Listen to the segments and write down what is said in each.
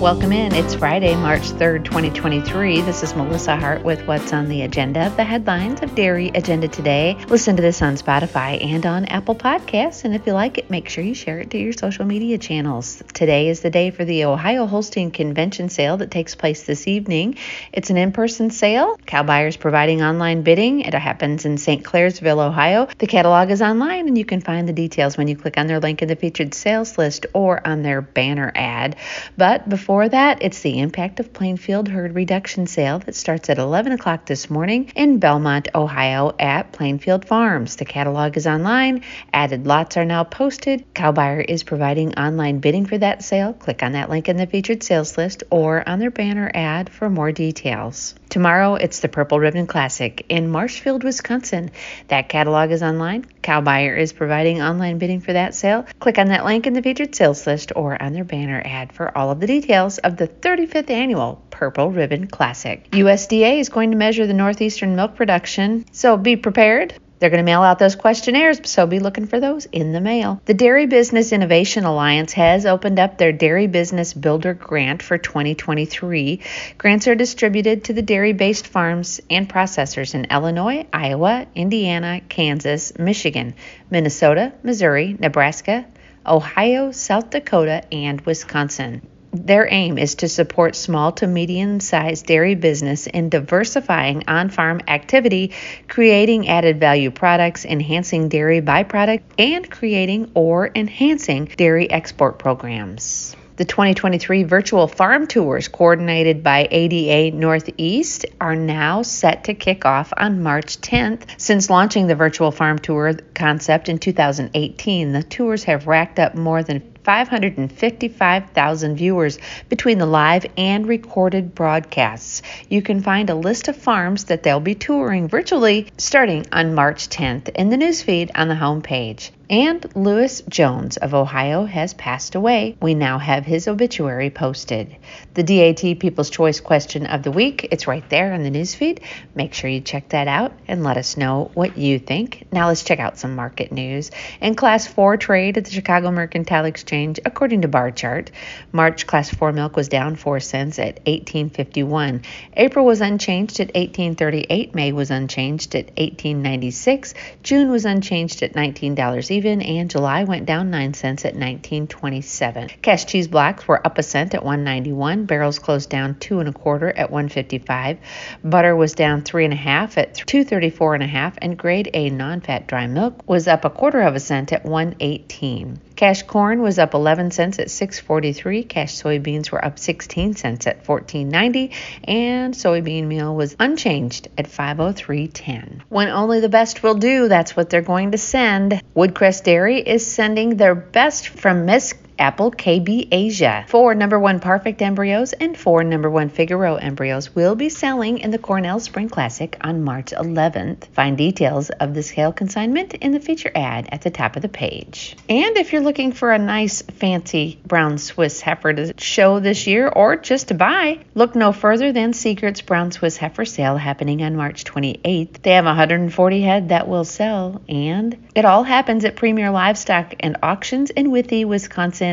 Welcome in. It's Friday, March 3rd, 2023. This is Melissa Hart with what's on the agenda, the headlines of Dairy Agenda today. Listen to this on Spotify and on Apple Podcasts. And if you like it, make sure you share it to your social media channels. Today is the day for the Ohio Holstein Convention sale that takes place this evening. It's an in person sale. Cowbuyer's providing online bidding. It happens in St. Clairsville, Ohio. The catalog is online and you can find the details when you click on their link in the featured sales list or on their banner ad. But before before that, it's the Impact of Plainfield herd reduction sale that starts at 11 o'clock this morning in Belmont, Ohio at Plainfield Farms. The catalog is online. Added lots are now posted. Cowbuyer is providing online bidding for that sale. Click on that link in the featured sales list or on their banner ad for more details. Tomorrow, it's the Purple Ribbon Classic in Marshfield, Wisconsin. That catalog is online. Cowbuyer is providing online bidding for that sale. Click on that link in the featured sales list or on their banner ad for all of the details of the 35th annual Purple Ribbon Classic. USDA is going to measure the northeastern milk production, so be prepared. They're going to mail out those questionnaires, so be looking for those in the mail. The Dairy Business Innovation Alliance has opened up their Dairy Business Builder Grant for 2023. Grants are distributed to the dairy based farms and processors in Illinois, Iowa, Indiana, Kansas, Michigan, Minnesota, Missouri, Nebraska, Ohio, South Dakota, and Wisconsin. Their aim is to support small to medium sized dairy business in diversifying on farm activity, creating added value products, enhancing dairy byproduct, and creating or enhancing dairy export programs. The 2023 virtual farm tours, coordinated by ADA Northeast, are now set to kick off on March 10th. Since launching the virtual farm tour concept in 2018, the tours have racked up more than 555,000 viewers between the live and recorded broadcasts. You can find a list of farms that they'll be touring virtually starting on March 10th in the newsfeed on the homepage. And Lewis Jones of Ohio has passed away. We now have his obituary posted. The DAT People's Choice question of the week, it's right there in the newsfeed. Make sure you check that out and let us know what you think. Now let's check out some market news. In Class 4 trade at the Chicago Mercantile Exchange, according to Barchart, March Class 4 milk was down 4 cents at 18.51. April was unchanged at 18.38. May was unchanged at 18.96. June was unchanged at $19 even, and July went down 9 cents at 19.27. Cash cheese blocks were up a cent at 191. Barrels closed down two and a quarter at 155. Butter was down three and a half at 234 and a half, and grade A non-fat dry milk was up a quarter of a cent at 118. Cash corn was up 11 cents at 6.43. Cash soybeans were up 16 cents at 14.90, and soybean meal was unchanged at 503.10. When only the best will do, that's what they're going to send. Woodcrest Dairy is sending their best from Miss Apple KB Asia. Four number one perfect embryos and four number one Figaro embryos will be selling in the Cornell Spring Classic on March 11th. Find details of the sale consignment in the feature ad at the top of the page. And if you're looking for a nice, fancy brown Swiss heifer to show this year or just to buy, look no further than Secret's Brown Swiss Heifer sale happening on March 28th. They have 140 head that will sell, and it all happens at Premier Livestock and Auctions in Withee, Wisconsin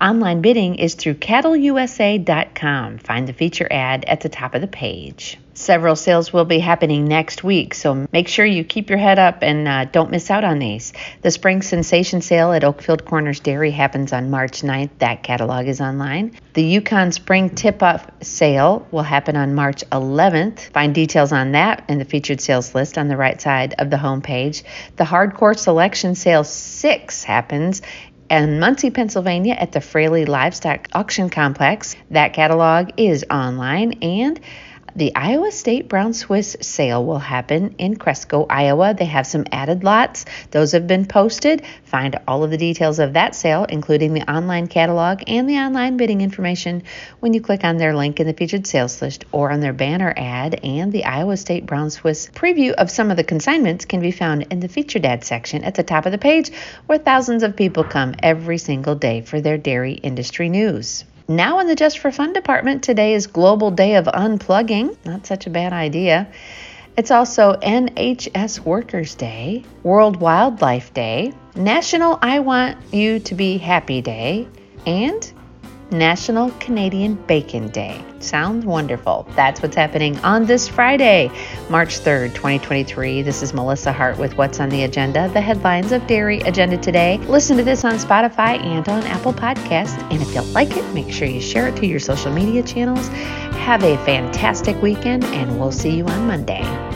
Online bidding is through cattleusa.com. Find the feature ad at the top of the page. Several sales will be happening next week, so make sure you keep your head up and uh, don't miss out on these. The Spring Sensation Sale at Oakfield Corners Dairy happens on March 9th. That catalog is online. The UConn Spring Tip Off Sale will happen on March 11th. Find details on that in the featured sales list on the right side of the homepage. The Hardcore Selection Sale 6 happens in Muncy, Pennsylvania at the Fraley Livestock Auction Complex. That catalog is online and the Iowa State Brown Swiss sale will happen in Cresco, Iowa. They have some added lots. Those have been posted. Find all of the details of that sale, including the online catalog and the online bidding information, when you click on their link in the featured sales list or on their banner ad. And the Iowa State Brown Swiss preview of some of the consignments can be found in the featured ad section at the top of the page, where thousands of people come every single day for their dairy industry news. Now, in the Just for Fun department, today is Global Day of Unplugging. Not such a bad idea. It's also NHS Workers' Day, World Wildlife Day, National I Want You to Be Happy Day, and National Canadian Bacon Day. Sounds wonderful. That's what's happening on this Friday, March 3rd, 2023. This is Melissa Hart with What's on the Agenda, the headlines of Dairy Agenda today. Listen to this on Spotify and on Apple Podcasts. And if you like it, make sure you share it to your social media channels. Have a fantastic weekend, and we'll see you on Monday.